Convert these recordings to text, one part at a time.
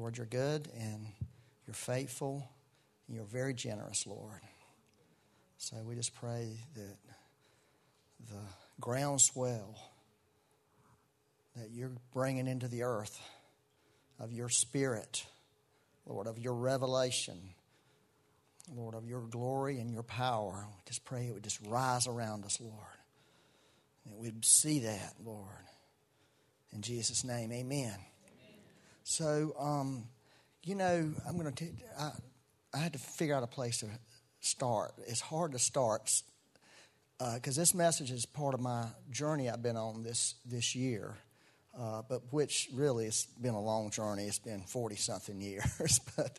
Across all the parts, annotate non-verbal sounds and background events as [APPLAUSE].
Lord, you're good and you're faithful and you're very generous, Lord. So we just pray that the groundswell that you're bringing into the earth of your spirit, Lord, of your revelation, Lord, of your glory and your power. We just pray it would just rise around us, Lord. That we'd see that, Lord. In Jesus' name, amen. So, um, you know, I'm going to, I, I had to figure out a place to start. It's hard to start because uh, this message is part of my journey I've been on this, this year. Uh, but which really has been a long journey. It's been 40 something [LAUGHS] years. but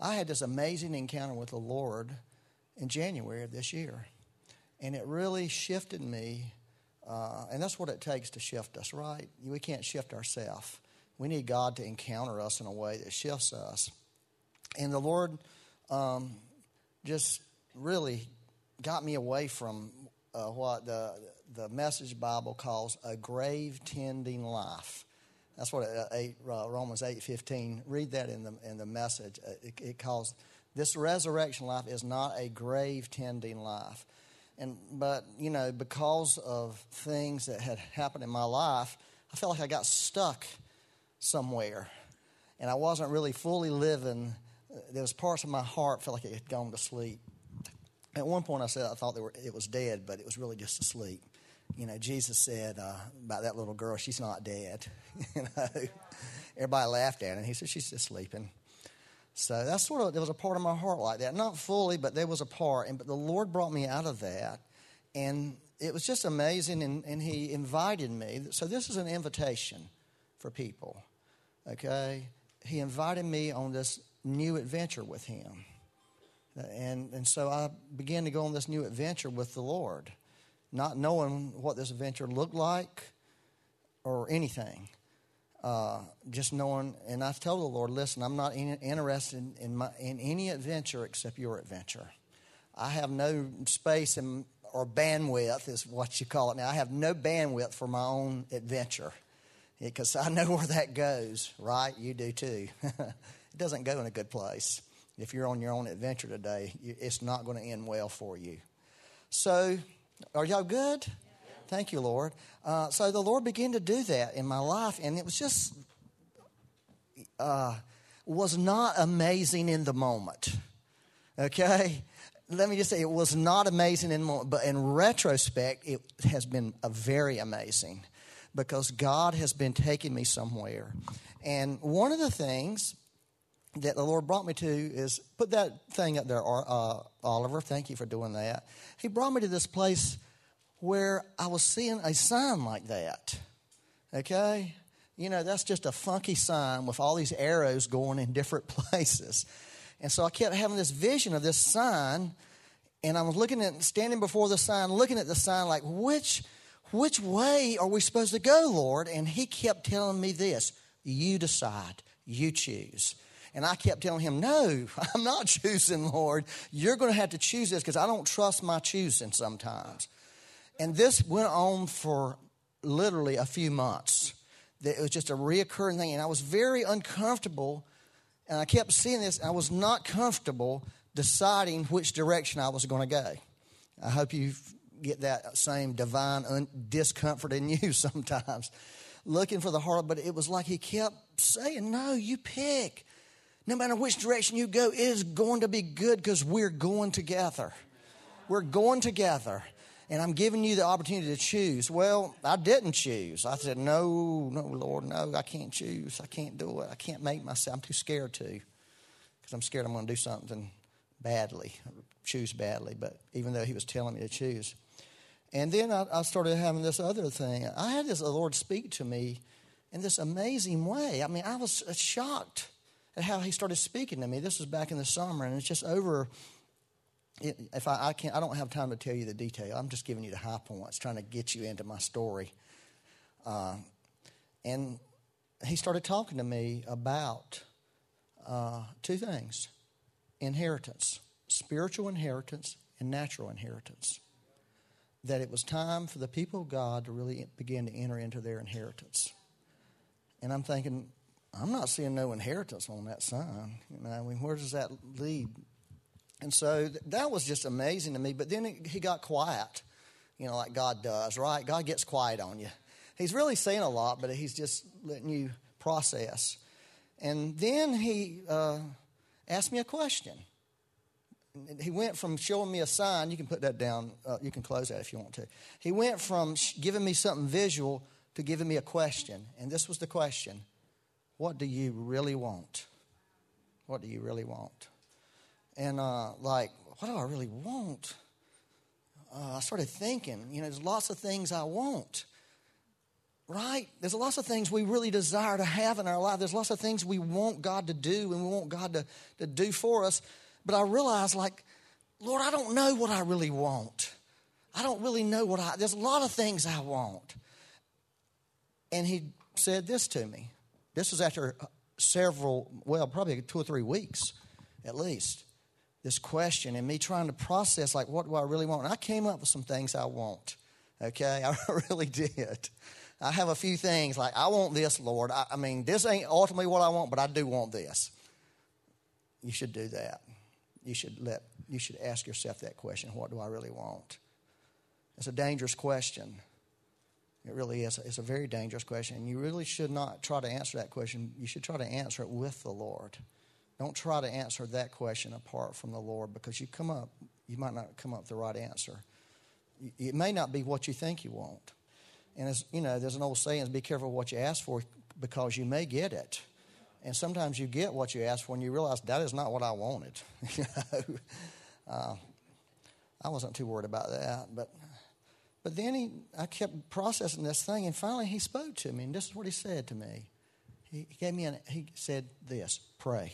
I had this amazing encounter with the Lord in January of this year. And it really shifted me. Uh, and that's what it takes to shift us, right? We can't shift ourselves. We need God to encounter us in a way that shifts us. And the Lord um, just really got me away from uh, what the the Message Bible calls a grave tending life. That's what uh, eight, uh, Romans eight fifteen. Read that in the in the message. Uh, it, it calls this resurrection life is not a grave tending life, and but you know because of things that had happened in my life, I felt like I got stuck somewhere, and I wasn't really fully living. There was parts of my heart felt like it had gone to sleep. At one point, I said I thought were, it was dead, but it was really just asleep you know, Jesus said uh, about that little girl, she's not dead. [LAUGHS] you know, everybody laughed at and he said she's just sleeping. So that's sort of there was a part of my heart like that, not fully, but there was a part. And but the Lord brought me out of that, and it was just amazing. And, and He invited me. So this is an invitation for people. Okay, He invited me on this new adventure with Him, and and so I began to go on this new adventure with the Lord not knowing what this adventure looked like or anything. Uh, just knowing, and I told the Lord, listen, I'm not in, interested in, my, in any adventure except your adventure. I have no space in, or bandwidth, is what you call it now. I have no bandwidth for my own adventure because I know where that goes, right? You do too. [LAUGHS] it doesn't go in a good place. If you're on your own adventure today, it's not going to end well for you. So are y'all good? Thank you, Lord. Uh, so the Lord began to do that in my life, and it was just uh, was not amazing in the moment. Okay, let me just say it was not amazing in the moment, but in retrospect, it has been a very amazing because God has been taking me somewhere. And one of the things that the Lord brought me to is put that thing up there, uh, Oliver. Thank you for doing that. He brought me to this place where I was seeing a sign like that. Okay? You know, that's just a funky sign with all these arrows going in different [LAUGHS] places. And so I kept having this vision of this sign, and I was looking at, standing before the sign, looking at the sign, like, which, which way are we supposed to go, Lord? And He kept telling me this you decide, you choose. And I kept telling him, No, [LAUGHS] I'm not choosing, Lord. You're going to have to choose this because I don't trust my choosing sometimes. And this went on for literally a few months. It was just a reoccurring thing. And I was very uncomfortable. And I kept seeing this. I was not comfortable deciding which direction I was going to go. I hope you get that same divine un- discomfort in you [LAUGHS] sometimes. Looking for the heart, but it was like he kept saying, No, you pick no matter which direction you go, it is going to be good because we're going together. We're going together. And I'm giving you the opportunity to choose. Well, I didn't choose. I said, No, no, Lord, no, I can't choose. I can't do it. I can't make myself. I'm too scared to because I'm scared I'm going to do something badly, choose badly. But even though He was telling me to choose. And then I, I started having this other thing. I had this the Lord speak to me in this amazing way. I mean, I was shocked at how he started speaking to me. This was back in the summer, and it's just over. If I, I can't, I don't have time to tell you the detail. I'm just giving you the high points, trying to get you into my story. Uh, and he started talking to me about uh, two things inheritance, spiritual inheritance, and natural inheritance. That it was time for the people of God to really begin to enter into their inheritance. And I'm thinking, I'm not seeing no inheritance on that sign. You know, I mean, where does that lead? And so th- that was just amazing to me. But then he got quiet, you know, like God does, right? God gets quiet on you. He's really saying a lot, but he's just letting you process. And then he uh, asked me a question. He went from showing me a sign, you can put that down, uh, you can close that if you want to. He went from giving me something visual to giving me a question. And this was the question What do you really want? What do you really want? And, uh, like, what do I really want? Uh, I started thinking, you know, there's lots of things I want right? There's lots of things we really desire to have in our life. There's lots of things we want God to do and we want God to, to do for us. But I realized, like, Lord, I don't know what I really want. I don't really know what I, there's a lot of things I want. And he said this to me. This was after uh, several, well, probably two or three weeks at least, this question and me trying to process, like, what do I really want? And I came up with some things I want. Okay, [LAUGHS] I really did. I have a few things like, I want this, Lord. I, I mean, this ain't ultimately what I want, but I do want this. You should do that. You should let you should ask yourself that question, what do I really want? It's a dangerous question. It really is. It's a very dangerous question. And you really should not try to answer that question. You should try to answer it with the Lord. Don't try to answer that question apart from the Lord because you come up, you might not come up with the right answer. It may not be what you think you want. And as you know, there's an old saying: "Be careful what you ask for, because you may get it." And sometimes you get what you ask for, and you realize that is not what I wanted. [LAUGHS] you know, uh, I wasn't too worried about that, but but then he, I kept processing this thing, and finally he spoke to me, and this is what he said to me. He, he gave me an, he said this: pray.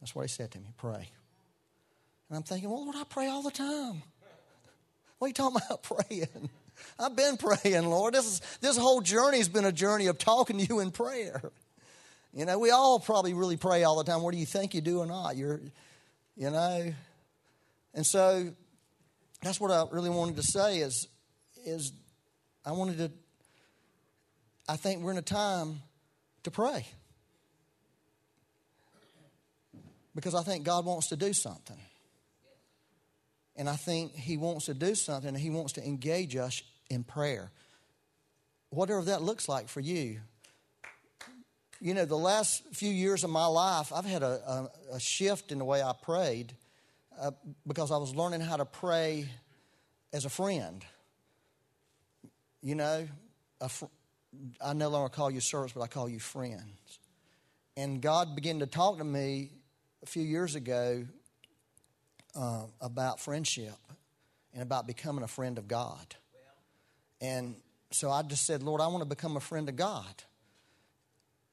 That's what he said to me: pray. And I'm thinking, well, Lord, I pray all the time. [LAUGHS] What are you talking about [LAUGHS] praying? I've been praying, Lord. This, is, this whole journey has been a journey of talking to you in prayer. You know, we all probably really pray all the time. What do you think you do or not? You're, you know. And so that's what I really wanted to say is, is I wanted to, I think we're in a time to pray. Because I think God wants to do something. And I think He wants to do something, and He wants to engage us in prayer. Whatever that looks like for you. You know, the last few years of my life, I've had a, a, a shift in the way I prayed uh, because I was learning how to pray as a friend. You know, fr- I no longer call you servants, but I call you friends. And God began to talk to me a few years ago uh, about friendship and about becoming a friend of God. And so I just said, Lord, I want to become a friend of God.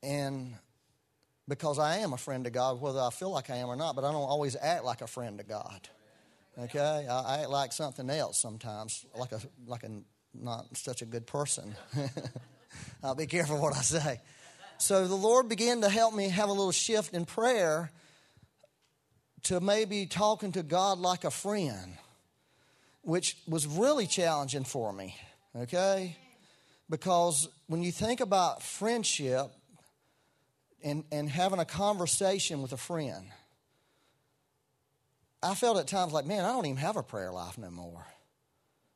And because I am a friend of God, whether I feel like I am or not, but I don't always act like a friend of God. Okay? I, I act like something else sometimes, like a, like a not such a good person. [LAUGHS] I'll be careful what I say. So the Lord began to help me have a little shift in prayer to maybe talking to God like a friend, which was really challenging for me, okay? Because when you think about friendship and, and having a conversation with a friend, I felt at times like, man, I don't even have a prayer life no more.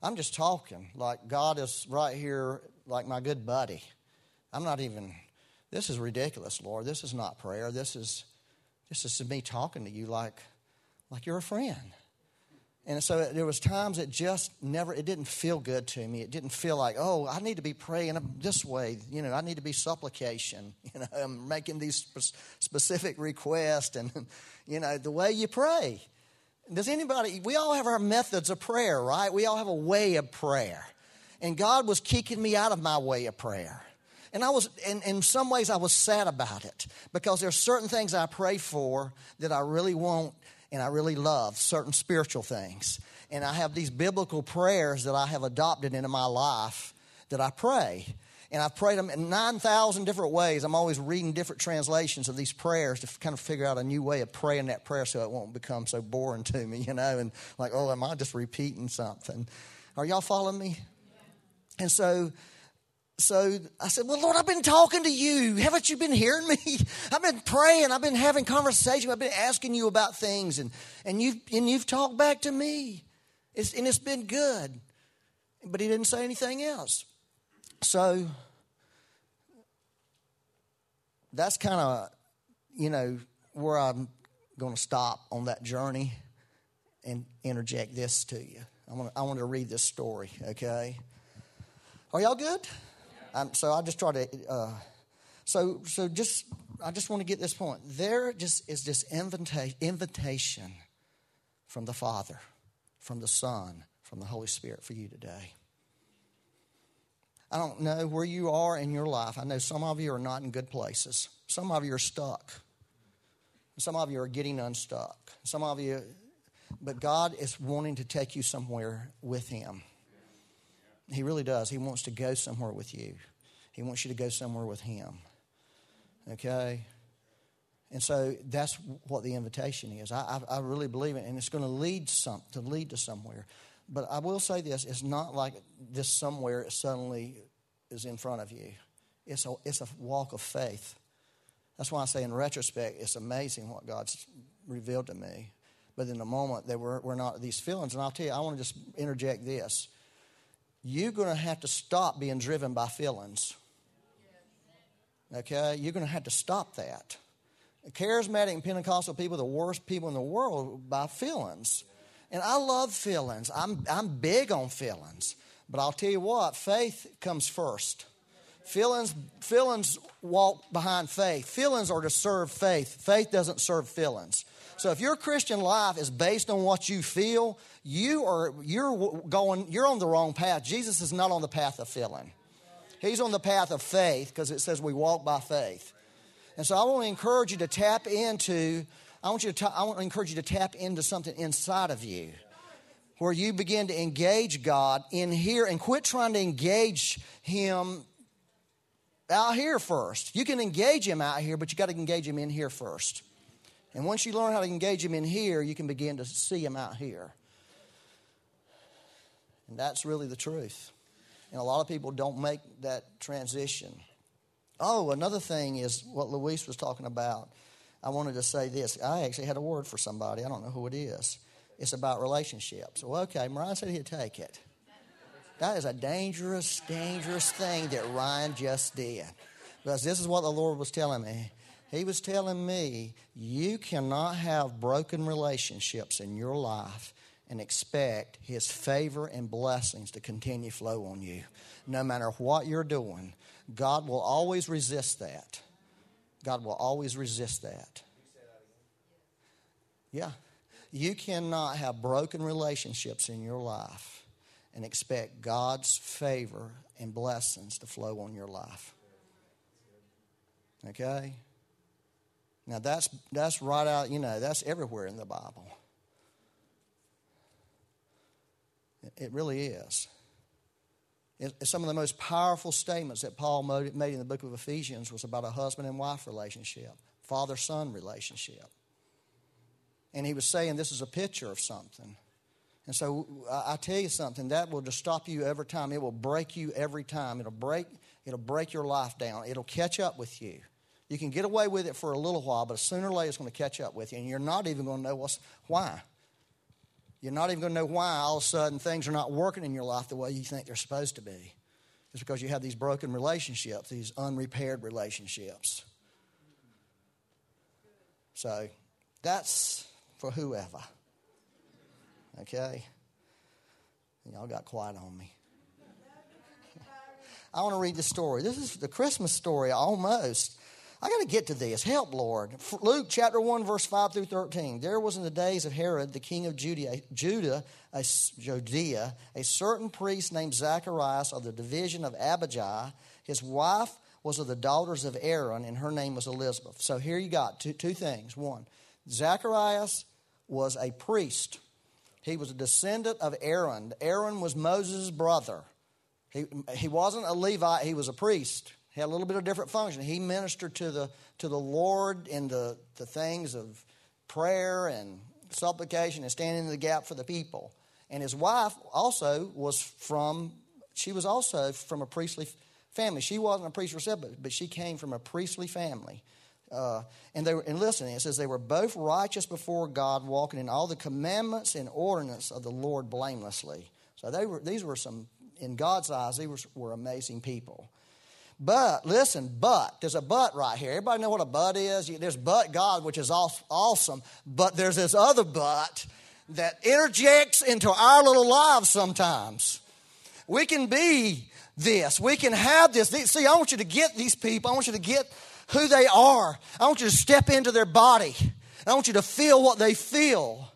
I'm just talking like God is right here, like my good buddy. I'm not even, this is ridiculous, Lord. This is not prayer. This is this is me talking to you like, like you're a friend. And so there was times it just never, it didn't feel good to me. It didn't feel like, oh, I need to be praying this way. You know, I need to be supplication. [LAUGHS] You know, I'm making these specific requests and, [LAUGHS] you know, the way you pray. Does anybody, we all have our methods of prayer, right? We all have a way of prayer. And God was kicking me out of my way of prayer. And I was, in, in some ways, I was sad about it because there are certain things I pray for that I really want and I really love, certain spiritual things. And I have these biblical prayers that I have adopted into my life that I pray. And I've prayed them in 9,000 different ways. I'm always reading different translations of these prayers to kind of figure out a new way of praying that prayer so it won't become so boring to me, you know, and like, oh, am I just repeating something? Are y'all following me? And so so I said, Well, Lord, I've been talking to you. Haven't you been hearing me? [LAUGHS] I've been praying. I've been having conversation. I've been asking you about things, and, and, you've, and you've talked back to me. It's, and it's been good. But he didn't say anything else. So that's kind of, you know, where I'm going to stop on that journey and interject this to you. I want to, I want to read this story, okay? Are y'all good? Um, so I just try to. Uh, so so just I just want to get this point. There just is this invita- invitation from the Father, from the Son, from the Holy Spirit for you today. I don't know where you are in your life. I know some of you are not in good places. Some of you are stuck. Some of you are getting unstuck. Some of you, but God is wanting to take you somewhere with Him. He really does. He wants to go somewhere with you. He wants you to go somewhere with Him. Okay? And so that's what the invitation is. I, I, I really believe it, and it's going to lead some to lead to somewhere. But I will say this: it's not like this somewhere suddenly is in front of you. It's a it's a walk of faith. That's why I say, in retrospect, it's amazing what God's revealed to me. But in the moment, there were, were not these feelings. And I'll tell you, I want to just interject this you're going to have to stop being driven by feelings. Okay? You're going to have to stop that. Charismatic and Pentecostal people are the worst people in the world by feelings. And I love feelings. I'm, I'm big on feelings. But I'll tell you what, faith comes first. Feelings, feelings walk behind faith. Feelings are to serve faith. Faith doesn't serve feelings. So if your Christian life is based on what you feel, you are you're going you're on the wrong path. Jesus is not on the path of feeling. He's on the path of faith because it says we walk by faith. And so I want to encourage you to tap into I want you to I want to encourage you to tap into something inside of you where you begin to engage God in here and quit trying to engage him out here first. You can engage him out here, but you got to engage him in here first. And once you learn how to engage him in here, you can begin to see him out here. And that's really the truth. And a lot of people don't make that transition. Oh, another thing is what Luis was talking about. I wanted to say this. I actually had a word for somebody. I don't know who it is. It's about relationships. Well, okay, Mariah said he'd take it. That is a dangerous, dangerous thing that Ryan just did. Because this is what the Lord was telling me. He was telling me, you cannot have broken relationships in your life and expect His favor and blessings to continue flow on you. No matter what you're doing, God will always resist that. God will always resist that. Yeah. You cannot have broken relationships in your life and expect God's favor and blessings to flow on your life. Okay? Now that's that's right out, you know, that's everywhere in the Bible. It really is. It, some of the most powerful statements that Paul made in the book of Ephesians was about a husband and wife relationship, father son relationship. And he was saying this is a picture of something. And so I tell you something, that will just stop you every time. It will break you every time. It'll break, it'll break your life down. It'll catch up with you. You can get away with it for a little while, but sooner or later it's going to catch up with you, and you're not even going to know what's, why. You're not even going to know why all of a sudden things are not working in your life the way you think they're supposed to be. It's because you have these broken relationships, these unrepaired relationships. So that's for whoever. Okay? Y'all got quiet on me. [LAUGHS] I want to read the story. This is the Christmas story almost. I got to get to this. Help, Lord. Luke chapter 1, verse 5 through 13. There was in the days of Herod, the king of Judea, Judah, a, Judea, a certain priest named Zacharias of the division of Abijah. His wife was of the daughters of Aaron, and her name was Elizabeth. So here you got two, two things. One, Zacharias was a priest. He was a descendant of Aaron. Aaron was Moses' brother. He, he wasn't a Levite, he was a priest. Had a little bit of different function. He ministered to the, to the Lord in the, the things of prayer and supplication and standing in the gap for the people. And his wife also was from, she was also from a priestly family. She wasn't a priest herself, but, but she came from a priestly family. Uh, and they were, and listen, it says they were both righteous before God, walking in all the commandments and ordinance of the Lord blamelessly. So they were, these were some, in God's eyes, these were, were amazing people. But listen, but there's a but right here. Everybody know what a but is? There's but God, which is awesome. But there's this other but that interjects into our little lives sometimes. We can be this. We can have this. See, I want you to get these people. I want you to get who they are. I want you to step into their body. I want you to feel what they feel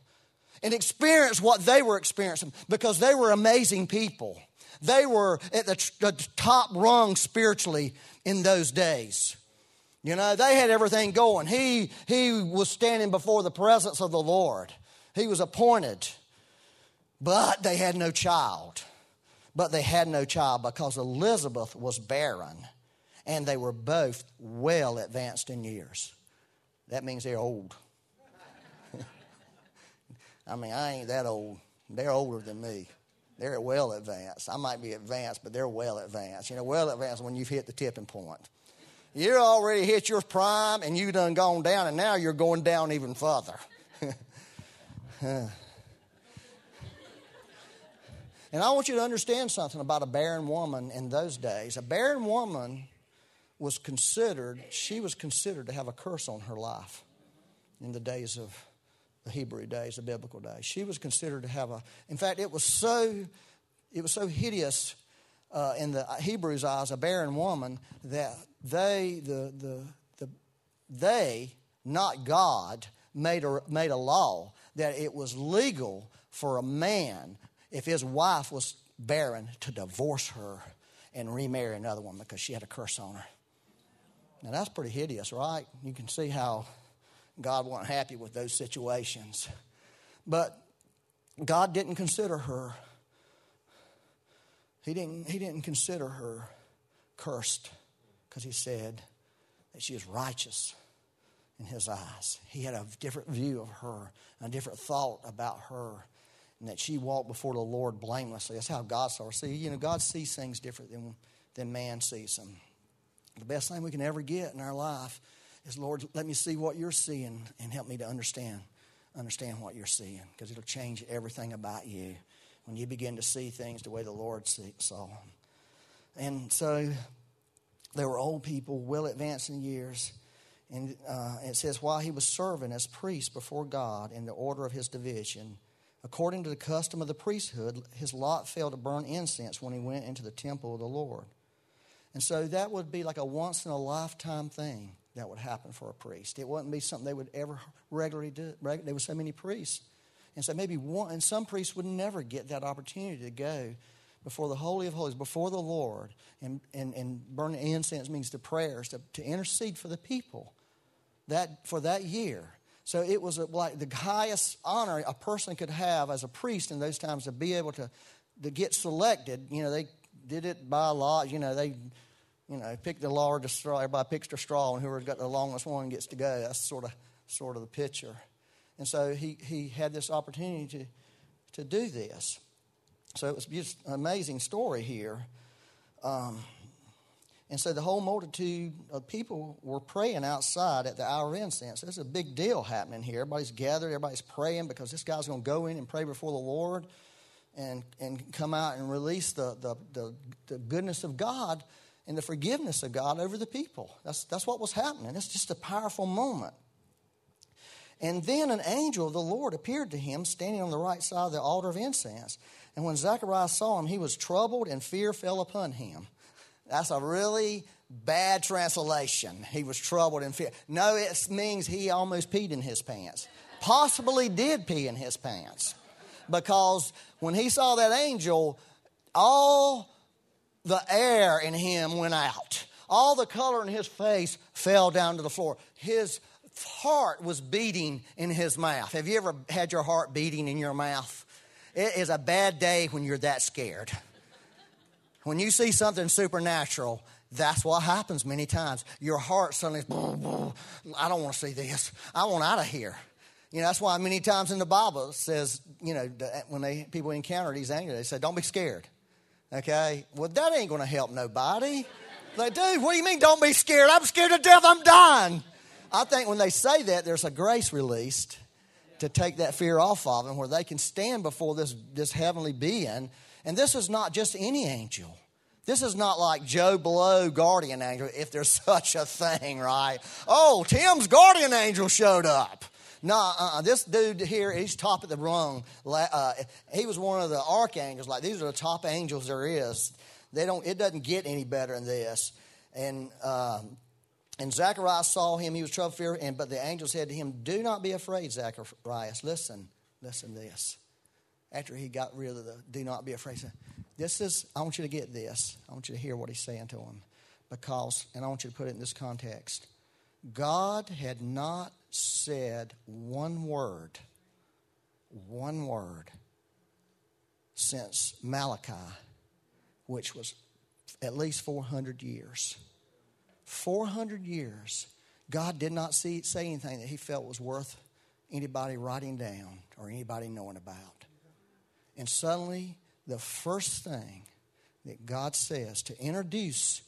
and experience what they were experiencing because they were amazing people. They were at the, the top rung spiritually in those days. You know, they had everything going. He, he was standing before the presence of the Lord. He was appointed, but they had no child. But they had no child because Elizabeth was barren and they were both well advanced in years. That means they're old. [LAUGHS] I mean, I ain't that old. They're older than me. They're well advanced. I might be advanced, but they're well advanced. You know, well advanced when you've hit the tipping point. You're already hit your prime and you done gone down, and now you're going down even further. [LAUGHS] and I want you to understand something about a barren woman in those days. A barren woman was considered, she was considered to have a curse on her life in the days of the Hebrew days, the biblical days. She was considered to have a, in fact, it was so, it was so hideous uh, in the Hebrews' eyes, a barren woman, that they, the, the, the, they, not God, made a, made a law that it was legal for a man, if his wife was barren, to divorce her and remarry another woman because she had a curse on her. Now that's pretty hideous, right? You can see how God wasn't happy with those situations. But God didn't consider her. He didn't, he didn't consider her cursed because he said that she is righteous in his eyes. He had a different view of her, a different thought about her, and that she walked before the Lord blamelessly. That's how God saw her. See, you know, God sees things different than, than man sees them. The best thing we can ever get in our life is, Lord, let me see what you're seeing and help me to understand understand what you're seeing because it'll change everything about you when you begin to see things the way the Lord saw them. And so there were old people, well advanced in years. And uh, it says, while he was serving as priest before God in the order of his division, according to the custom of the priesthood, his lot fell to burn incense when he went into the temple of the Lord. And so that would be like a once in a lifetime thing that would happen for a priest. It wouldn't be something they would ever regularly do. There were so many priests. And so maybe one, and some priests would never get that opportunity to go before the Holy of Holies, before the Lord, and, and, and burn incense means the prayers, to, to intercede for the people that, for that year. So it was like the highest honor a person could have as a priest in those times to be able to, to get selected. You know, they did it by law. You know, they you know, pick the largest straw. Everybody picks their straw, and whoever's got the longest one gets to go. That's sort of sort of the picture. And so he he had this opportunity to to do this. So it was just an amazing story here. Um, and so the whole multitude of people were praying outside at the hour of incense. There's a big deal happening here. Everybody's gathered, everybody's praying because this guy's going to go in and pray before the Lord and, and come out and release the, the, the, the goodness of God and the forgiveness of God over the people. That's, that's what was happening. It's just a powerful moment. And then an angel of the Lord appeared to him standing on the right side of the altar of incense. And when Zacharias saw him, he was troubled and fear fell upon him. That's a really bad translation. He was troubled and fear. No, it means he almost peed in his pants. Possibly did pee in his pants. Because when he saw that angel, all the air in him went out. All the color in his face fell down to the floor. His heart was beating in his mouth. Have you ever had your heart beating in your mouth? It is a bad day when you're that scared. When you see something supernatural, that's what happens many times. Your heart suddenly, I don't want to see this. I want out of here. You know, that's why many times in the Bible says, you know, when they people encounter these angels, they say, don't be scared. Okay? Well, that ain't going to help nobody. Like, dude, what do you mean don't be scared? I'm scared to death, I'm dying. I think when they say that, there's a grace released to take that fear off of them where they can stand before this, this heavenly being. And this is not just any angel. This is not like Joe Blow guardian angel, if there's [LAUGHS] such a thing, right? Oh, Tim's guardian angel showed up. No, uh-uh. this dude here, he's top of the rung. Uh, he was one of the archangels. Like these are the top angels there is. They don't. It doesn't get any better than this. And um, and Zacharias saw him. He was troubled fear. And but the angel said to him, "Do not be afraid, Zacharias. Listen, listen this." After he got rid of the "Do not be afraid," "This is. I want you to get this. I want you to hear what he's saying to him, because, and I want you to put it in this context. God had not said one word, one word, since Malachi, which was at least 400 years. 400 years, God did not see, say anything that he felt was worth anybody writing down or anybody knowing about. And suddenly, the first thing that God says to introduce,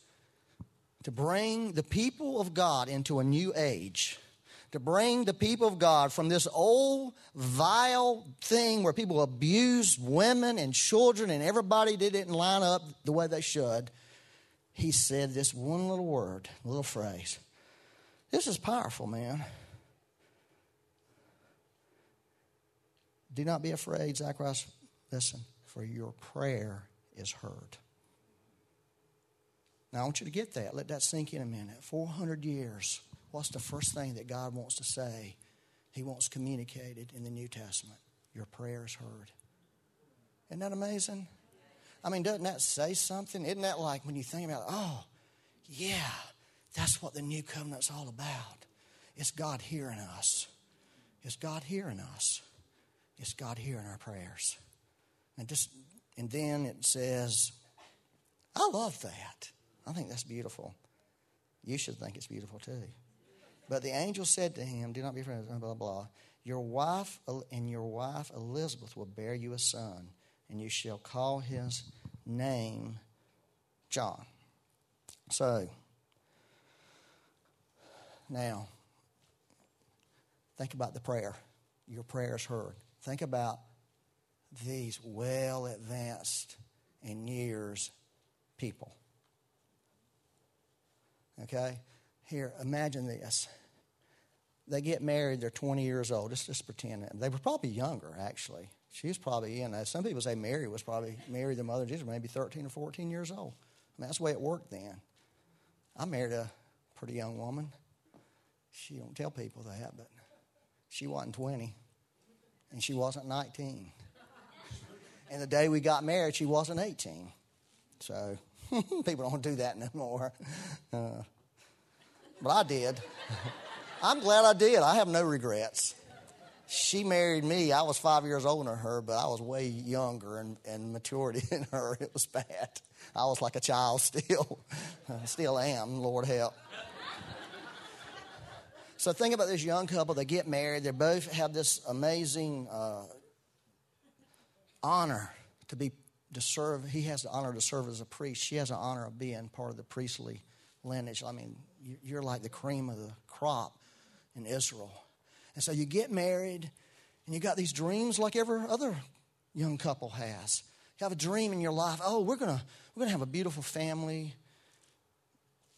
to bring the people of God into a new age, to bring the people of God from this old, vile thing where people abused women and children and everybody didn't line up the way they should. He said this one little word, little phrase. This is powerful, man. Do not be afraid, Zacharias. Listen, for your prayer is heard. Now, I want you to get that. Let that sink in a minute. 400 years what's the first thing that God wants to say? He wants communicated in the New Testament. Your prayer is heard. Isn't that amazing? I mean, doesn't that say something? Isn't that like when you think about, oh, yeah, that's what the new covenant's all about. It's God hearing us. It's God hearing us. It's God hearing our prayers. And just and then it says, I love that. I think that's beautiful. You should think it's beautiful too. But the angel said to him, Do not be afraid, blah, blah, blah. Your wife and your wife Elizabeth will bear you a son, and you shall call his name John. So, now, think about the prayer. Your prayer is heard. Think about these well advanced in years people. Okay? Here, imagine this. They get married, they're 20 years old. Let's just pretend. They were probably younger, actually. She was probably, you know, some people say Mary was probably, Mary, the mother of Jesus, maybe 13 or 14 years old. I mean, that's the way it worked then. I married a pretty young woman. She don't tell people that, but she wasn't 20, and she wasn't 19. and the day we got married, she wasn't 18. So [LAUGHS] people don't do that no more. Uh, but I did. [LAUGHS] I'm glad I did. I have no regrets. She married me. I was five years older than her, but I was way younger and, and maturity [LAUGHS] than her. It was bad. I was like a child still. [LAUGHS] Still am, Lord help. So think about this young couple. They get married. They both have this amazing uh, honor to be to serve. He has the honor to serve as a priest. She has the honor of being part of the priestly lineage. I mean, you're like the cream of the crop in Israel. And so you get married and you got these dreams like every other young couple has. You have a dream in your life. Oh, we're gonna we're gonna have a beautiful family.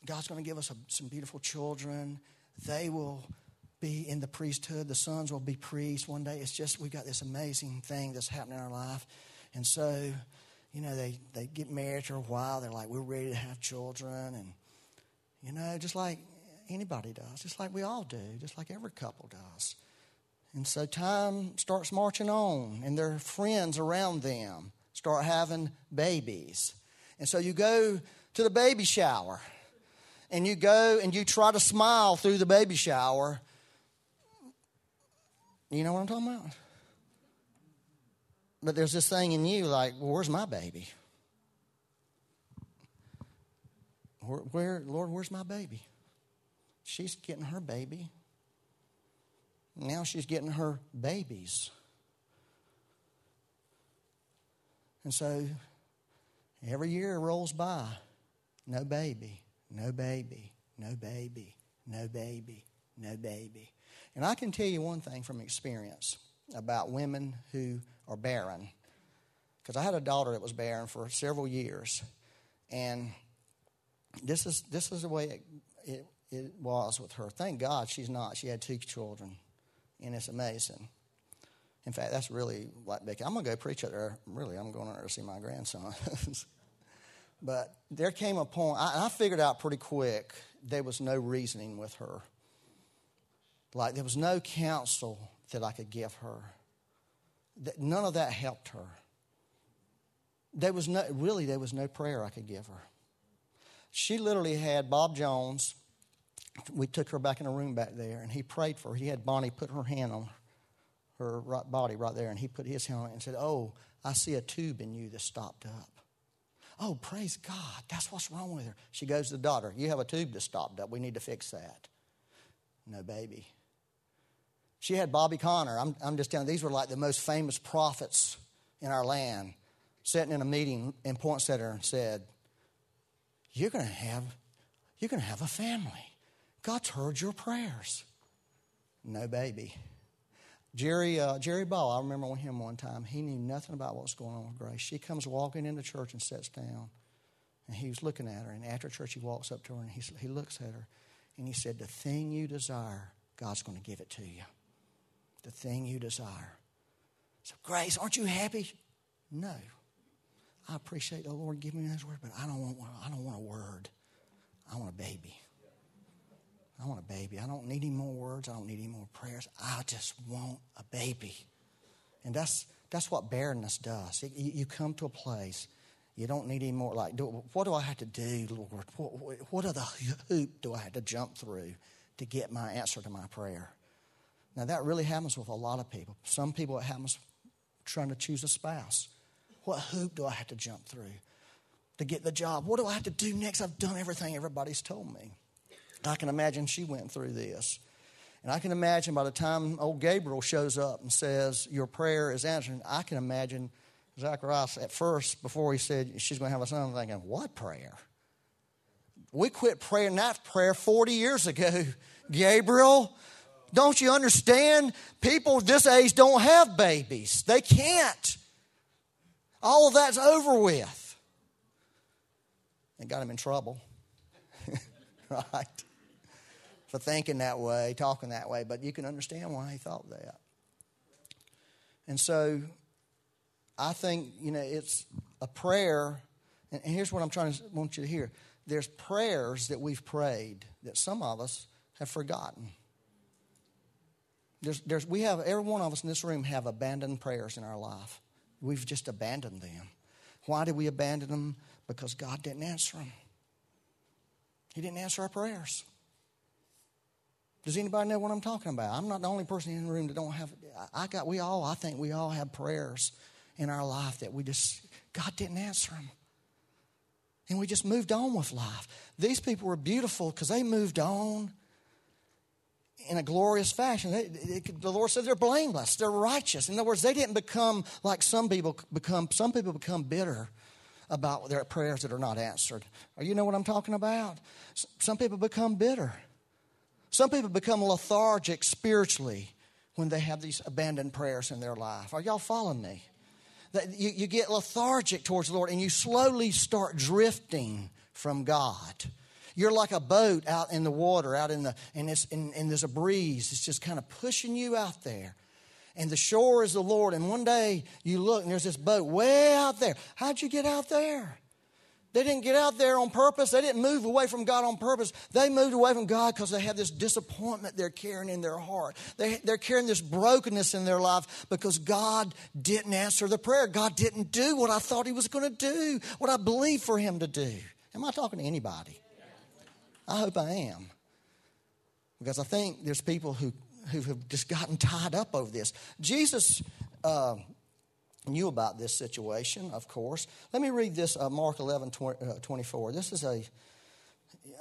God's gonna give us a, some beautiful children. They will be in the priesthood. The sons will be priests one day. It's just we got this amazing thing that's happening in our life. And so, you know, they, they get married for a while. They're like, we're ready to have children. And you know, just like anybody does, just like we all do, just like every couple does. And so time starts marching on, and their friends around them start having babies. And so you go to the baby shower, and you go and you try to smile through the baby shower. You know what I'm talking about? But there's this thing in you like, well, where's my baby? Where, where, Lord, where's my baby? She's getting her baby. Now she's getting her babies. And so every year rolls by, no baby, no baby, no baby, no baby, no baby. And I can tell you one thing from experience about women who are barren. Because I had a daughter that was barren for several years. And this is, this is the way it, it, it was with her. Thank God she's not. She had two children. And it's amazing. In fact, that's really like Becky. I'm going to go preach at her. Really, I'm going to see my grandson. [LAUGHS] but there came a point, I, I figured out pretty quick there was no reasoning with her. Like, there was no counsel that I could give her. That none of that helped her. There was no, really, there was no prayer I could give her. She literally had Bob Jones. We took her back in a room back there, and he prayed for her. He had Bonnie put her hand on her right body right there, and he put his hand on it and said, Oh, I see a tube in you that's stopped up. Oh, praise God. That's what's wrong with her. She goes to the daughter, You have a tube that's stopped up. We need to fix that. No, baby. She had Bobby Conner. I'm, I'm just telling you, these were like the most famous prophets in our land, sitting in a meeting in Point Center and said, You're going to have, you're going to have a family. God's heard your prayers. No, baby. Jerry, uh, Jerry Ball, I remember him one time. He knew nothing about what was going on with Grace. She comes walking into church and sits down. And he was looking at her. And after church, he walks up to her and he, he looks at her. And he said, The thing you desire, God's going to give it to you. The thing you desire. So, Grace, aren't you happy? No. I appreciate the Lord giving me those words, but I don't want, I don't want a word. I want a baby. I want a baby. I don't need any more words. I don't need any more prayers. I just want a baby. And that's, that's what barrenness does. It, you, you, come to a place, you don't need any more, like, do, what do I have to do, Lord? What, what other hoop do I have to jump through to get my answer to my prayer? Now, that really happens with a lot of people. Some people, it happens trying to choose a spouse. What hoop do I have to jump through to get the job? What do I have to do next? I've done everything everybody's told me. I can imagine she went through this. And I can imagine by the time old Gabriel shows up and says, Your prayer is answered, I can imagine Zacharias at first, before he said she's going to have a son, thinking, What prayer? We quit praying that prayer 40 years ago. [LAUGHS] Gabriel, don't you understand? People this age don't have babies, they can't. All of that's over with. And got him in trouble. [LAUGHS] right? For thinking that way, talking that way, but you can understand why he thought that. And so I think, you know, it's a prayer, and here's what I'm trying to want you to hear. There's prayers that we've prayed that some of us have forgotten. There's, there's, we have, every one of us in this room have abandoned prayers in our life. We've just abandoned them. Why did we abandon them? Because God didn't answer them. He didn't answer our prayers. Does anybody know what I'm talking about? I'm not the only person in the room that don't have. I got. We all. I think we all have prayers in our life that we just God didn't answer them, and we just moved on with life. These people were beautiful because they moved on in a glorious fashion. They, the Lord said they're blameless. They're righteous. In other words, they didn't become like some people become. Some people become bitter about their prayers that are not answered. You know what I'm talking about? Some people become bitter. Some people become lethargic spiritually when they have these abandoned prayers in their life. Are y'all following me? That you, you get lethargic towards the Lord and you slowly start drifting from God. You're like a boat out in the water, out in the, and, it's, and, and there's a breeze. It's just kind of pushing you out there. And the shore is the Lord. And one day you look and there's this boat way out there. How'd you get out there? They didn't get out there on purpose. They didn't move away from God on purpose. They moved away from God because they have this disappointment they're carrying in their heart. They, they're carrying this brokenness in their life because God didn't answer the prayer. God didn't do what I thought He was going to do, what I believed for Him to do. Am I talking to anybody? I hope I am. Because I think there's people who, who have just gotten tied up over this. Jesus. Uh, knew about this situation, of course. Let me read this uh, Mark 11 20, uh, 24. This is a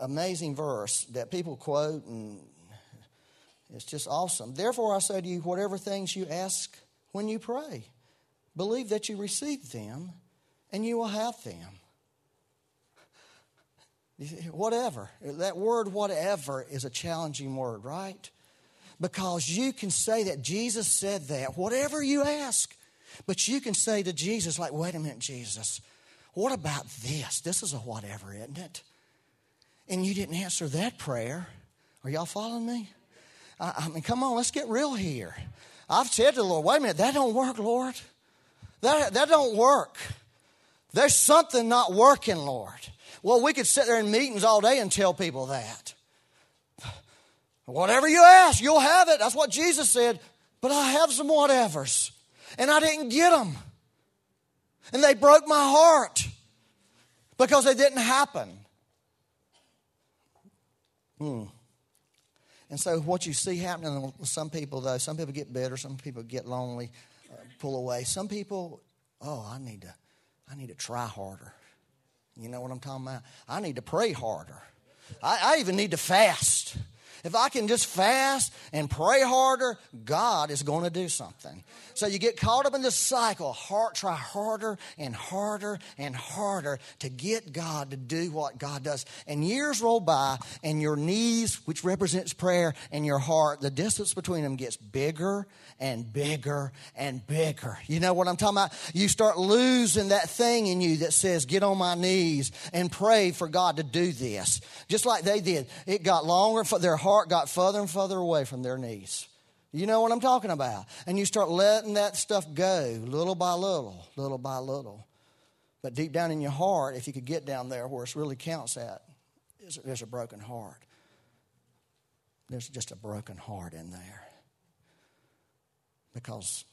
amazing verse that people quote, and it's just awesome. Therefore, I say to you, whatever things you ask when you pray, believe that you receive them and you will have them. [LAUGHS] Whatever. That word, whatever, is a challenging word, right? Because you can say that Jesus said that, whatever you ask. But you can say to Jesus, like, wait a minute, Jesus, what about this? This is a whatever, isn't it? And you didn't answer that prayer. Are y'all following me? I, I mean, come on, let's get real here. I've said to the Lord, wait a minute, that don't work, Lord. That, that don't work. There's something not working, Lord. Well, we could sit there in meetings all day and tell people that. Whatever you ask, you'll have it. That's what Jesus said. But I have some whatevers, and I didn't get them. And they broke my heart because they didn't happen. Hmm. And so, what you see happening with some people, though, some people get bitter, some people get lonely, uh, pull away. Some people, oh, I need to, I need to try harder. You know what I'm talking about? I need to pray harder. I, I even need to fast. If I can just fast and pray harder, God is going to do something. So you get caught up in this cycle. Heart, try harder and harder and harder to get God to do what God does. And years roll by, and your knees, which represents prayer, and your heart, the distance between them gets bigger and bigger and bigger. You know what I'm talking about? You start losing that thing in you that says, Get on my knees and pray for God to do this. Just like they did. It got longer, for their heart got further and further away from their knees. You know what I'm talking about? And you start letting that stuff go little by little, little by little. But deep down in your heart, if you could get down there where it really counts at, there's a broken heart. There's just a broken heart in there because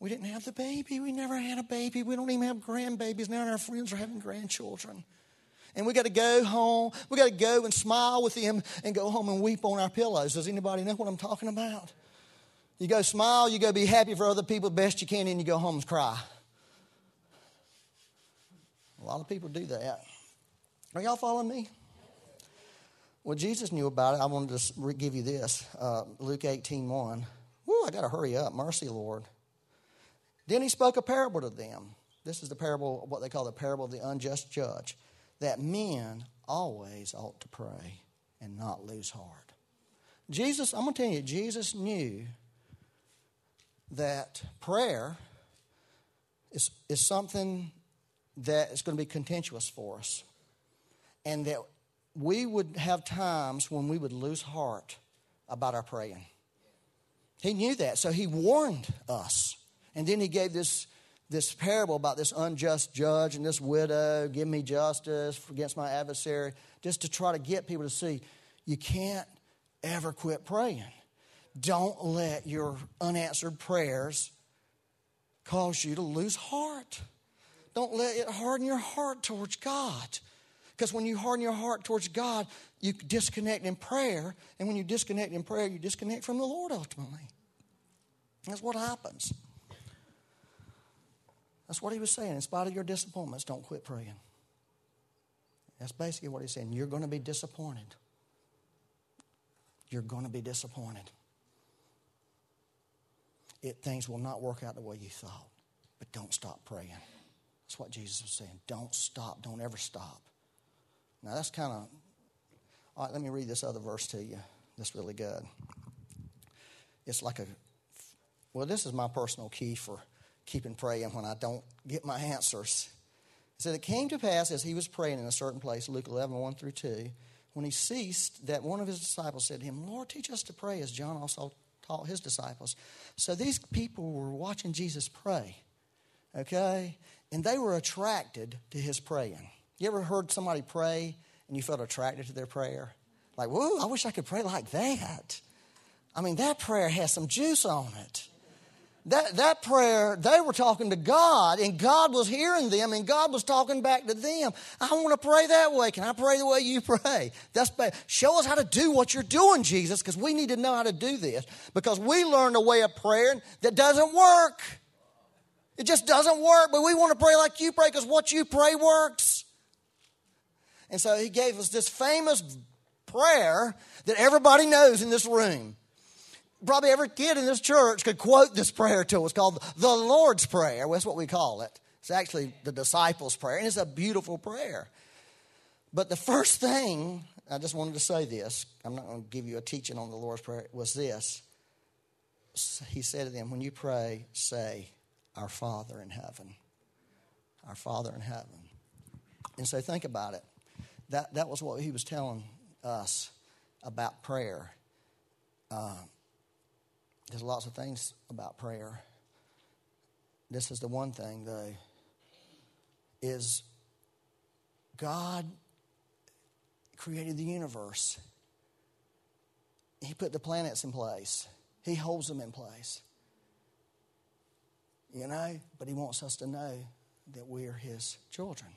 we didn't have the baby. We never had a baby. We don't even have grandbabies. Now our friends are having grandchildren. And we got to go home. We got to go and smile with them and go home and weep on our pillows. Does anybody know what I'm talking about? You go smile, you go be happy for other people best you can, and you go home and cry. A lot of people do that. Are y'all following me? Well, Jesus knew about it. I wanted to give you this uh, Luke 18 1. Woo, I got to hurry up. Mercy, Lord. Then he spoke a parable to them. This is the parable, what they call the parable of the unjust judge, that men always ought to pray and not lose heart. Jesus, I'm going to tell you, Jesus knew that prayer is, is something that is going to be contentious for us. And that we would have times when we would lose heart about our praying. He knew that, so he warned us. And then he gave this, this parable about this unjust judge and this widow, give me justice against my adversary, just to try to get people to see you can't ever quit praying. Don't let your unanswered prayers cause you to lose heart. Don't let it harden your heart towards God. Because when you harden your heart towards God, you disconnect in prayer. And when you disconnect in prayer, you disconnect from the Lord ultimately. That's what happens. That's what he was saying. In spite of your disappointments, don't quit praying. That's basically what he's saying. You're going to be disappointed. You're going to be disappointed. It, things will not work out the way you thought. But don't stop praying. That's what Jesus was saying. Don't stop. Don't ever stop. Now, that's kind of. All right, let me read this other verse to you. That's really good. It's like a well, this is my personal key for keeping praying when I don't get my answers. Said, It came to pass as he was praying in a certain place, Luke 11, 1 through 2, when he ceased, that one of his disciples said to him, Lord, teach us to pray as John also taught his disciples. So these people were watching Jesus pray, okay? And they were attracted to his praying. You ever heard somebody pray and you felt attracted to their prayer? Like, whoa, I wish I could pray like that. I mean, that prayer has some juice on it that, that prayer, they were talking to God, and God was hearing them, and God was talking back to them. I want to pray that way. Can I pray the way you [LAUGHS] pray? That's bad. Show us how to do what you're doing, Jesus, because we need to know how to do this. Because we learned a way of praying that doesn't work. It just doesn't work, but we want to pray like you pray because what you pray works. And so he gave us this famous prayer that everybody knows in this room probably every kid in this church could quote this prayer to us. Called the Lord's Prayer. That's what we call it. It's actually the disciples' prayer, and it's a beautiful prayer. But the first thing, I just wanted to say this, I'm not going to give you a teaching on the Lord's Prayer, was this. He said to them, When you pray, say, Our Father in heaven. Our Father in heaven. And so think about it. That, that was what he was telling us about prayer. Uh, there's lots of things about prayer. This is the one thing, though, is God created the universe. He put the planets in place. He holds them in place. You know, but He wants us to know that we're His children.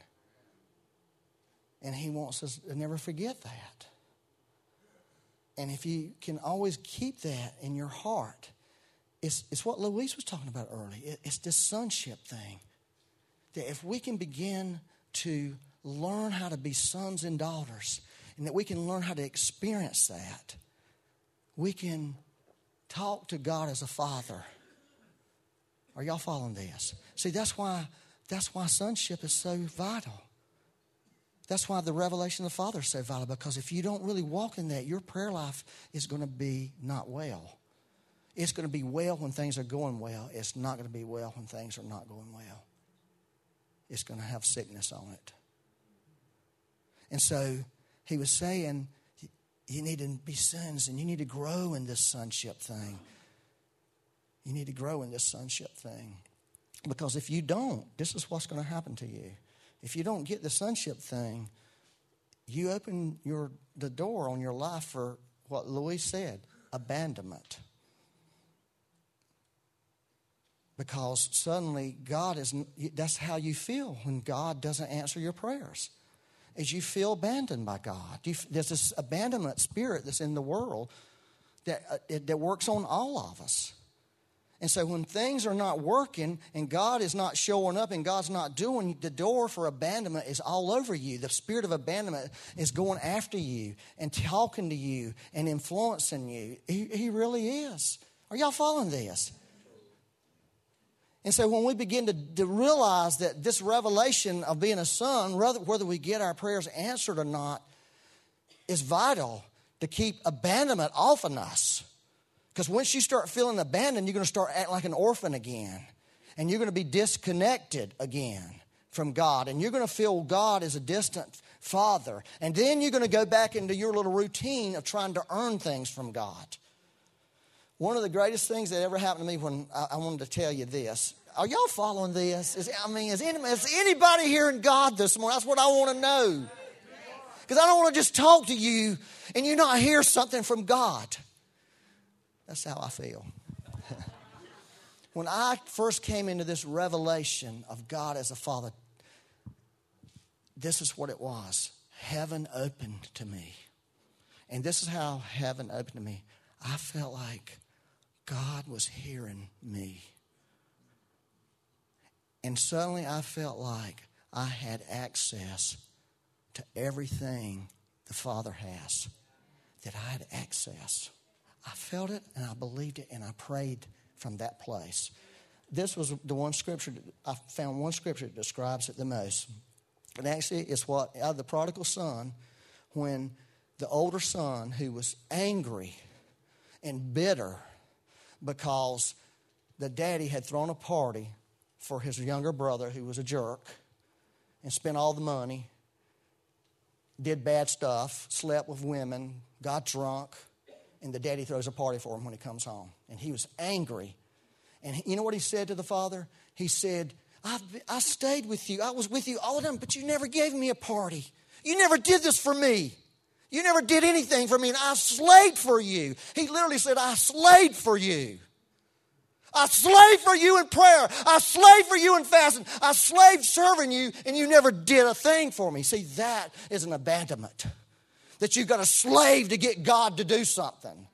And He wants us to never forget that. And if you can always keep that in your heart, it's, it's what Louise was talking about earlier. it's this sonship thing. That if we can begin to learn how to be sons and daughters, and that we can learn how to experience that, we can talk to God as a father. Are y'all following this? See, that's why that's why sonship is so vital. That's why the revelation of the Father is so vital because if you don't really walk in that, your prayer life is going to be not well. It's going to be well when things are going well. It's not going to be well when things are not going well. It's going to have sickness on it. And so he was saying, you need to be sons and you need to grow in this sonship thing. You need to grow in this sonship thing. Because if you don't, this is what's going to happen to you. If you don't get the sonship thing, you open your, the door on your life for what Louis said abandonment. Because suddenly God is, that's how you feel when God doesn't answer your prayers. Is you feel abandoned by God. You, there's this abandonment spirit that's in the world that, uh, that works on all of us. And so when things are not working and God is not showing up and God's not doing, the door for abandonment is all over you. The spirit of abandonment is going after you and talking to you and influencing you. He, he really is. Are y'all following this? And so when we begin to, to realize that this revelation of being a son, whether, whether we get our prayers answered or not, is vital to keep abandonment off of us. Because once you start feeling abandoned, you're going to start acting like an orphan again. And you're going to be disconnected again from God. And you're going to feel God as a distant father. And then you're going to go back into your little routine of trying to earn things from God. One of the greatest things that ever happened to me when I, I wanted to tell you this. Are y'all following this? Is, I mean, is, any, is anybody hearing God this morning? That's what I want to know. Because I don't want to just talk to you and you not hear something from God. That's how I feel. when I first came into this revelation of God as a Father, this is what it was heaven opened to me. And this is how heaven opened to me. I felt like God was hearing me. And suddenly I felt like I had access to everything the Father has, that I had access. I felt it and I believed it and I prayed from that place. This was the one scripture, I found one scripture that describes it the most. And actually, it's what, out of the prodigal son, when the older son, who was angry and bitter because the daddy had thrown a party for his younger brother, who was a jerk, and spent all the money, did bad stuff, slept with women, got drunk, and the daddy throws a party for him when he comes home. And he was angry. And you know what he said to the father? He said, I, I stayed with you. I was with you all the time, but you never gave me a party. You never did this for me. You never did anything for me, and I slaved for you. He literally said, I slaved for you. I slaved for you in prayer. I slaved for you in fasting. I slaved serving you, and you never did a thing for me. See, that is an abandonment that you've got a slave to get God to do something.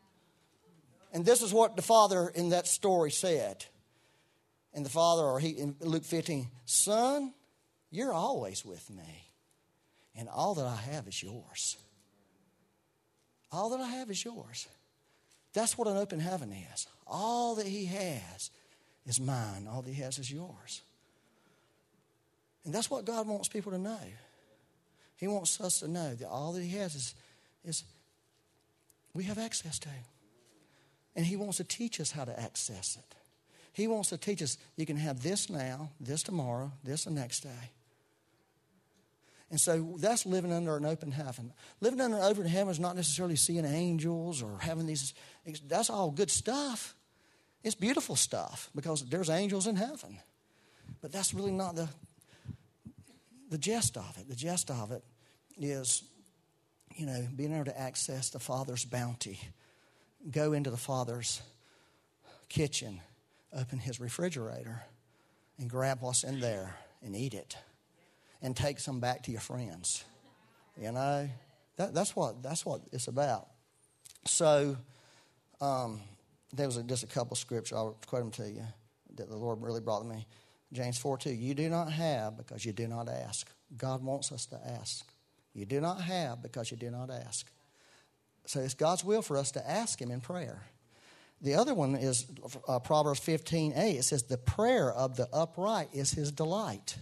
And this is what the father in that story said. And the father, or he in Luke 15, son, you're always with me. And all that I have is yours. All that I have is yours. That's what an open heaven is. All that he has is mine. All that he has is yours. And that's what God wants people to know. He wants us to know that all that He has is, is we have access to. And He wants to teach us how to access it. He wants to teach us you can have this now, this tomorrow, this the next day. And so that's living under an open heaven. Living under an open heaven is not necessarily seeing angels or having these, that's all good stuff. It's beautiful stuff because there's angels in heaven. But that's really not the, the gist of it. The gist of it is, you know, being able to access the Father's bounty, go into the Father's kitchen, open his refrigerator, and grab what's in there and eat it and take some back to your friends. You know, that, that's what that's what it's about. So, um, there was a, just a couple scriptures I'll quote them to you that the Lord really brought to me. James four two. You do not have because you do not ask. God wants us to ask. You do not have because you do not ask. So it's God's will for us to ask Him in prayer. The other one is uh, Proverbs 15a. It says, The prayer of the upright is His delight.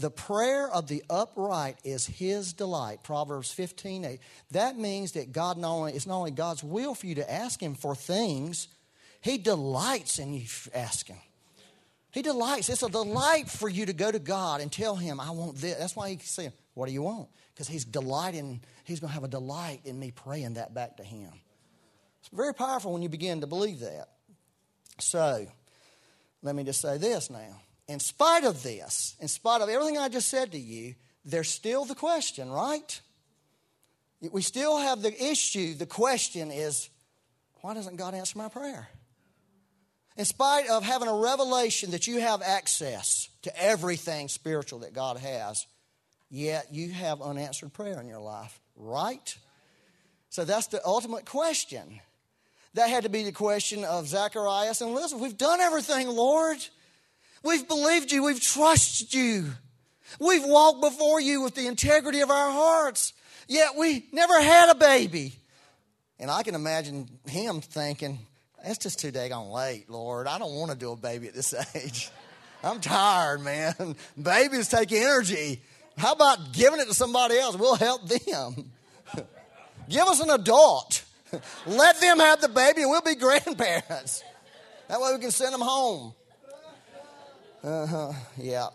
The prayer of the upright is his delight. Proverbs 15, 8. That means that God not only, it's not only God's will for you to ask him for things, he delights in you asking. He delights. It's a delight for you to go to God and tell him, I want this. That's why he's saying, What do you want? Because he's delighting, he's going to have a delight in me praying that back to him. It's very powerful when you begin to believe that. So, let me just say this now in spite of this, in spite of everything I just said to you, there's still the question, right? We still have the issue. The question is, why doesn't God answer my prayer? In spite of having a revelation that you have access to everything spiritual that God has, yet you have unanswered prayer in your life, right? So that's the ultimate question. That had to be the question of Zacharias and Elizabeth. We've done everything, Lord. We've believed you. We've trusted you. We've walked before you with the integrity of our hearts. Yet we never had a baby. And I can imagine him thinking, that's just too daggone late, Lord. I don't want to do a baby at this [LAUGHS] age. I'm tired, man. Babies take energy. How about giving it to somebody else? We'll help them. [LAUGHS] Give us an adult. [LAUGHS] Let them have the baby and we'll be [LAUGHS] grandparents. That way we can send them home. Uh huh. Yeah.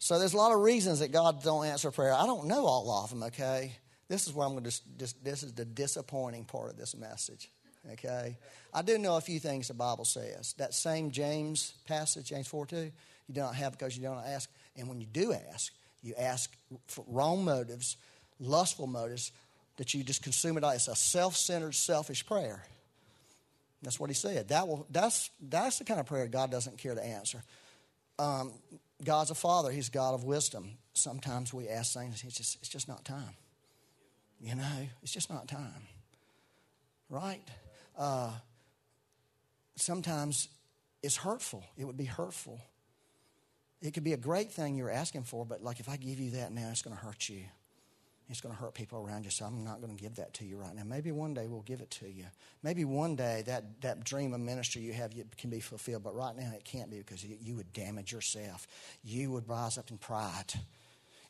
so there's a lot of reasons that God don't answer prayer. I don't know all of them. Okay. This is where I'm going to just this is the disappointing part of this message. Okay. I do know a few things the Bible says. That same James passage, James 4 2, you do not have because you don't ask. And when you do ask, you ask for wrong motives, lustful motives, that you just consume it all. It's a self centered, selfish prayer. That's what he said. That will, that's, that's the kind of prayer God doesn't care to answer. Um, God's a father, he's God of wisdom. Sometimes we ask things, it's just, it's just not time. You know, it's just not time. Right? Uh, sometimes it's hurtful. It would be hurtful. It could be a great thing you're asking for, but like if I give you that now, it's going to hurt you. It's going to hurt people around you, so I'm not going to give that to you right now. Maybe one day we'll give it to you. Maybe one day that, that dream of ministry you have can be fulfilled, but right now it can't be because you, would damage yourself. You would rise up in pride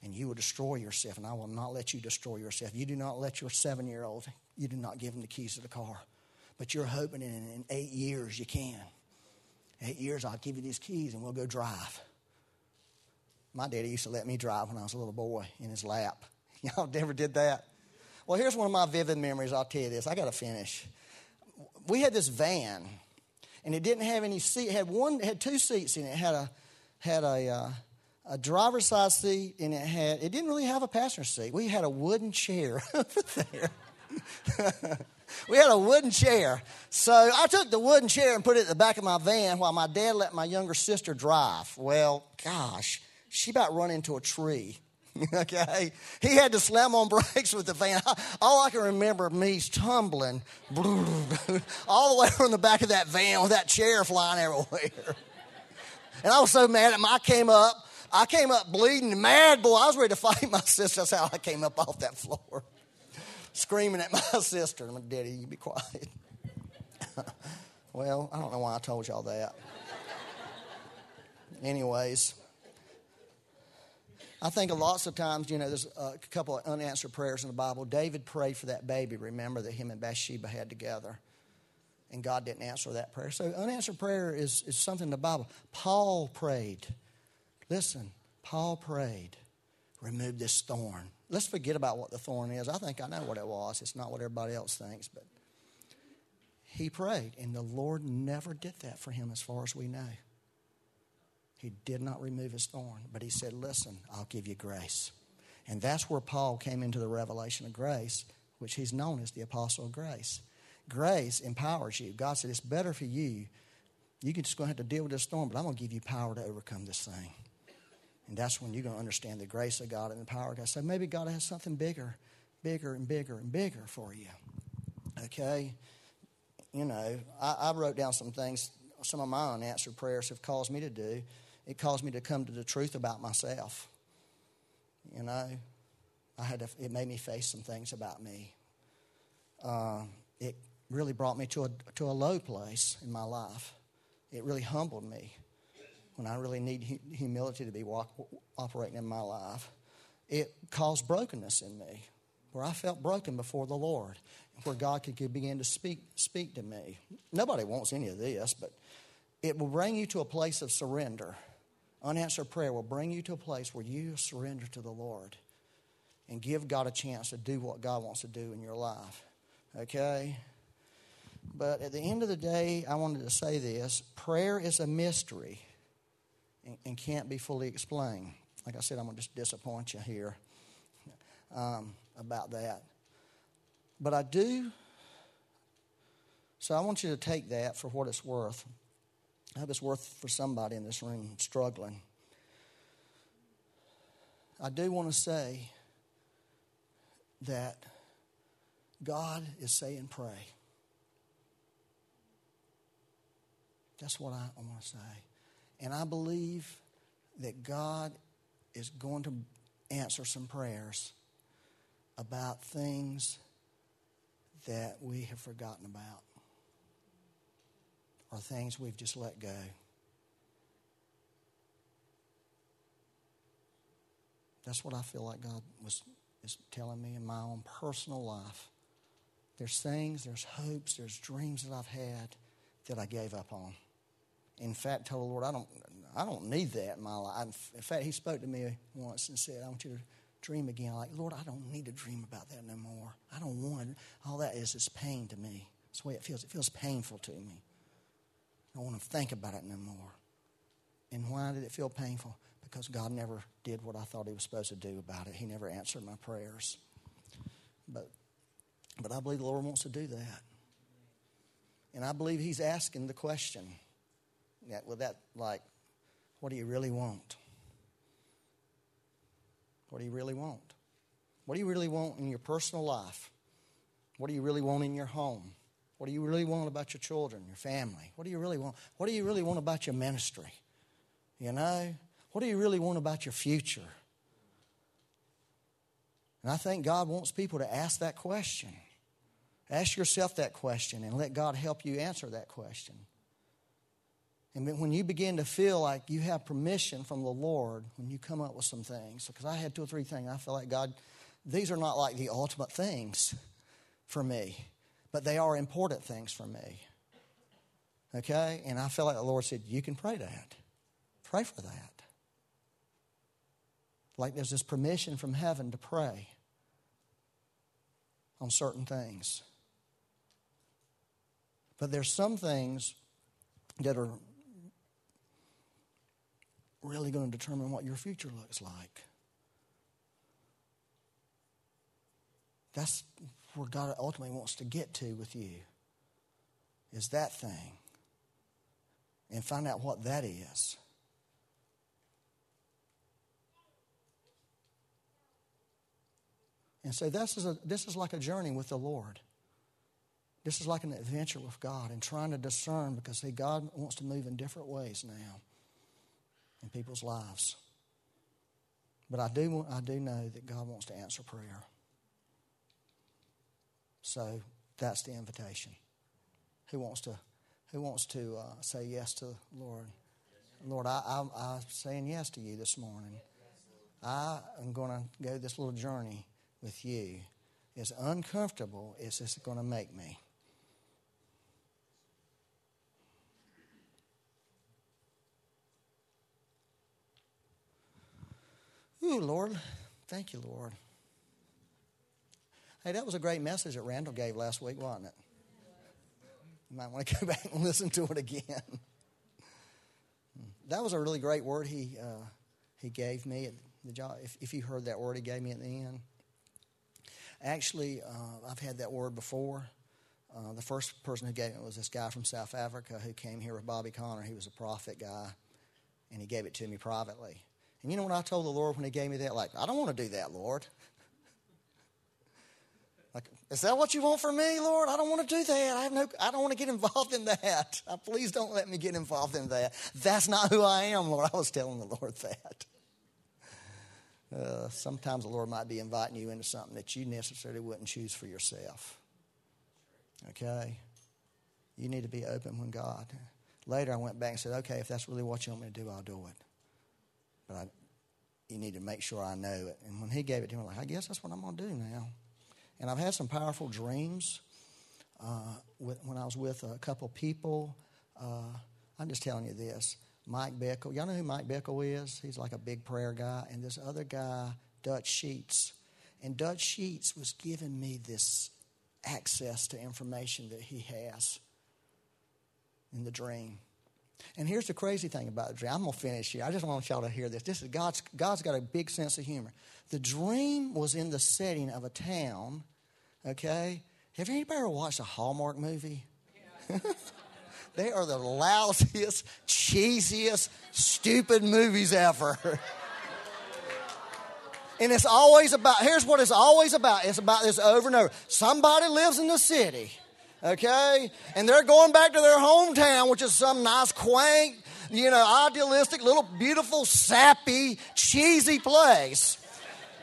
and you would destroy yourself, and I will not let you destroy yourself. You do not let your seven year old, you do not give him the keys to the car. But you're hoping in, in eight years you can. Eight years, I'll give you these keys and we'll go drive. My daddy used to let me drive when I was a little boy in his lap. [LAUGHS] Y'all never did that? Well, here's one of my vivid memories. I'll tell you this. I got to finish. We had this van, and it didn't have any seat. It had one. It had two seats in it. It had a had a uh, a driver's side seat, and it had. It didn't really have a passenger seat. We had a wooden chair [LAUGHS] over there. [LAUGHS] we had a wooden chair. So I took the wooden chair and put it at the back of my van while my dad let my younger sister drive. Well, gosh, she about run into a tree. [LAUGHS] okay? He had to slam on [LAUGHS] brakes with the van. All I can remember me tumbling [LAUGHS] all the way from the back of that van with that chair flying everywhere. And I was so mad at him. I came up. I came up bleeding, mad boy. I was ready to fight my sister. That's how I came up off that floor, screaming at [LAUGHS] my sister. I'm like, Daddy, you be quiet. [LAUGHS] well, I don't know why I told y'all that. Anyways, I think a lots of times, you know, there's a couple of unanswered prayers in the Bible. David prayed for that baby, remember, that him and Bathsheba had together. And God didn't answer that prayer. So unanswered prayer is, is something in the Bible. Paul prayed. Listen, Paul prayed, remove this thorn. Let's forget about what the thorn is. I think I know what it was. It's not what everybody else thinks, but he prayed, and the Lord never did that for him as far as we know. He did not remove his thorn, but he said, Listen, I'll give you grace. And that's where Paul came into the revelation of grace, which he's known as the apostle of grace. Grace empowers you. God said, It's better for you. You can just to have to deal with this storm, but I'm going to give you power to overcome this thing. And that's when you're going to understand the grace of God and the power of God. So maybe God has something bigger, bigger and bigger and bigger for you. Okay? You know, I, I wrote down some things, some of my unanswered prayers have caused me to do it caused me to come to the truth about myself. You know, I had to, it made me face some things about me. Uh, it really brought me to a, to a low place in my life. It really humbled me when I really need humility to be walk, operating in my life. It caused brokenness in me, where I felt broken before the Lord, where God could, could begin to speak, speak to me. Nobody wants any of this, but it will bring you to a place of surrender Unanswered prayer will bring you to a place where you surrender to the Lord and give God a chance to do what God wants to do in your life. Okay? But at the end of the day, I wanted to say this prayer is a mystery and, and can't be fully explained. Like I said, I'm going to just disappoint you here um, about that. But I do, so I want you to take that for what it's worth. I hope it's worth for somebody in this room struggling. I do want to say that God is saying pray. That's what I, I want to say. And I believe that God is going to answer some prayers about things that we have forgotten about or things we've just let go. That's what I feel like God was is telling me in my own personal life. There's things, there's hopes, there's dreams that I've had that I gave up on. In fact, told the Lord, I don't, I don't need that in my life. In fact, He spoke to me once and said, I want you to dream again. Like, Lord, I don't need to dream about that no more. I don't want. All that is is pain to me. That's the way it feels. It feels painful to me. I don't want to think about it no more. And why did it feel painful? Because God never did what I thought He was supposed to do about it. He never answered my prayers. But, but I believe the Lord wants to do that. And I believe He's asking the question that, with that, like, what do you really want? What do you really want? What do you really want in your personal life? What do you really want in your home? What do you really want about your children, your family? What do you really want? What do you really want about your ministry? You know? What do you really want about your future? And I think God wants people to ask that question. Ask yourself that question and let God help you answer that question. And when you begin to feel like you have permission from the Lord, when you come up with some things, because I had two or three things, I feel like God, these are not like the ultimate things for me but they are important things for me. Okay? And I feel like the Lord said, You can pray that. Pray for that. Like there's this permission from heaven to pray on certain things. But there's some things that are really going to determine what your future looks like. That's where God ultimately wants to get to with you is that thing. And find out what that is. And so this is, a, this is like a journey with the Lord. This is like an adventure with God and trying to discern because, see, God wants to move in different ways now in people's lives. But I do, I do know that God wants to answer prayer. So that's the invitation. Who wants to, who wants to uh, say yes to Lord? Lord, I, I, I'm saying yes to you this morning. I am going to go this little journey with you, as uncomfortable as it's going to make me. Ooh, Lord. Thank you, Lord. Hey, that was a great message that Randall gave last week, wasn't it? You might want to [LAUGHS] go back and listen to it again. that was a really great word he, uh, he gave me the job. If, if you heard that word he gave me at the end. Actually, uh, I've had that word before. Uh, the first person who gave it was this guy from South Africa who came here with Bobby Conner. He was a prophet guy, and he gave it to me privately. And you know what I told the Lord when He gave me that? Like, I don't want to do that, Lord. [LAUGHS] like, is that what you want from me, Lord? I don't want to do that. I have no. I don't want to get involved in that. [LAUGHS] Uh, please don't let me get involved in that. That's not who I am, Lord. I was telling the Lord [LAUGHS] that. Uh, sometimes the Lord might be inviting you into something that you necessarily wouldn't choose for yourself. Okay? You need to be open when God. Later, I went back and said, okay, if that's really what you want me to do, I'll do it but I, you need to make sure I know it. And when he gave it to me, I'm like, I guess that's what I'm going to do now. And I've had some powerful dreams uh, with, when I was with a couple people. Uh, I'm just telling you this. Mike Bickle, y'all know who Mike Bickle is? He's like a big prayer guy. And this other guy, Dutch Sheets. And Dutch Sheets was giving me this access to information that he has in the dream. And here's the crazy thing about the dream. I'm going to finish here. I just want y'all to hear this. This is God's, God's got a big sense of humor. The dream was in the setting of a town, okay? Have anybody ever watched a Hallmark movie? [LAUGHS] They are the lousiest, cheesiest, stupid movies ever. [LAUGHS] and it's always about, here's what it's always about. It's about this over and over. Somebody lives in the city okay? And they're going back to their hometown, which is some nice, quaint, you know, idealistic, little beautiful, sappy, cheesy place.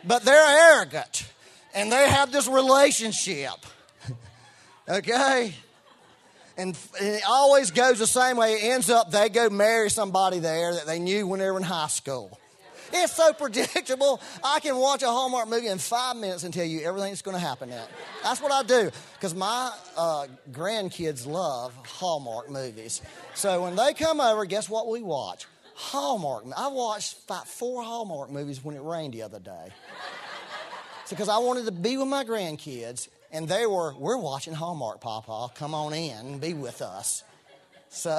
But they're arrogant and they have this relationship, okay? And it always goes the same way. It ends up they go marry somebody there that they knew when they were in high school. It's so predictable. I can watch a Hallmark movie in five minutes and tell you everything that's going to happen it. That's what I do because my uh, grandkids love Hallmark movies. So when they come over, guess what we watch? Hallmark. I watched about four Hallmark movies when it rained the other day. Because I wanted to be with my grandkids, and they were, we're watching Hallmark, Papa. Come on in and be with us. So,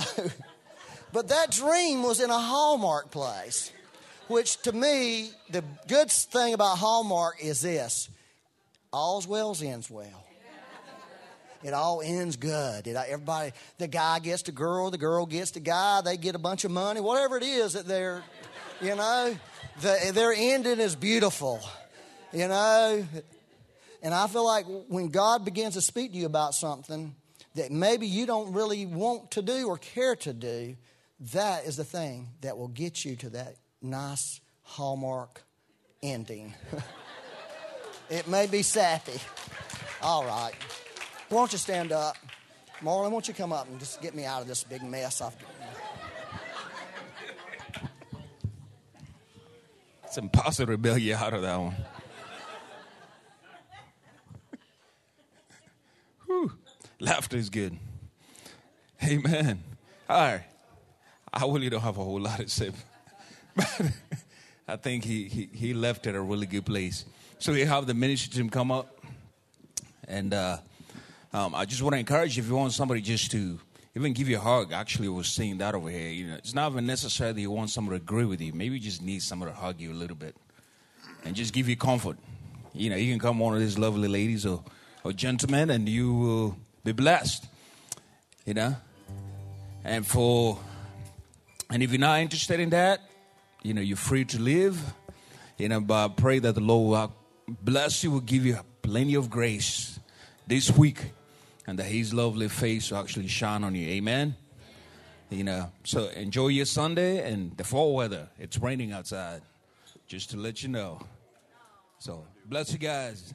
[LAUGHS] but that dream was in a Hallmark place which to me, the good thing about Hallmark is this all's well ends well. It all ends good. It, everybody, the guy gets the girl, the girl gets the guy, they get a bunch of money, whatever it is that they're, you know, the, their ending is beautiful, you know. And I feel like when God begins to speak to you about something that maybe you don't really want to do or care to do, that is the thing that will get you to that nice Hallmark ending. [LAUGHS] it may be sappy. All right. Why don't you stand up? Marlon, why don't you come up and just get me out of this big mess I've It's impossible to bail you out of that one. Whew. Laughter is good. Amen. All right. I really don't have a whole lot to say. [LAUGHS] I think he, he, he left at a really good place. So we have the ministry team come up. And uh, um, I just want to encourage you if you want somebody just to even give you a hug. Actually, we're seeing that over here. You know, it's not even necessary that you want someone to agree with you. Maybe you just need someone to hug you a little bit and just give you comfort. You know, you can come one of these lovely ladies or, or gentlemen and you will be blessed. You know? And for, and if you're not interested in that, you know, you're free to live. You know, but I pray that the Lord will bless you, will give you plenty of grace this week, and that His lovely face will actually shine on you. Amen. You know, so enjoy your Sunday and the fall weather. It's raining outside, just to let you know. So bless you guys.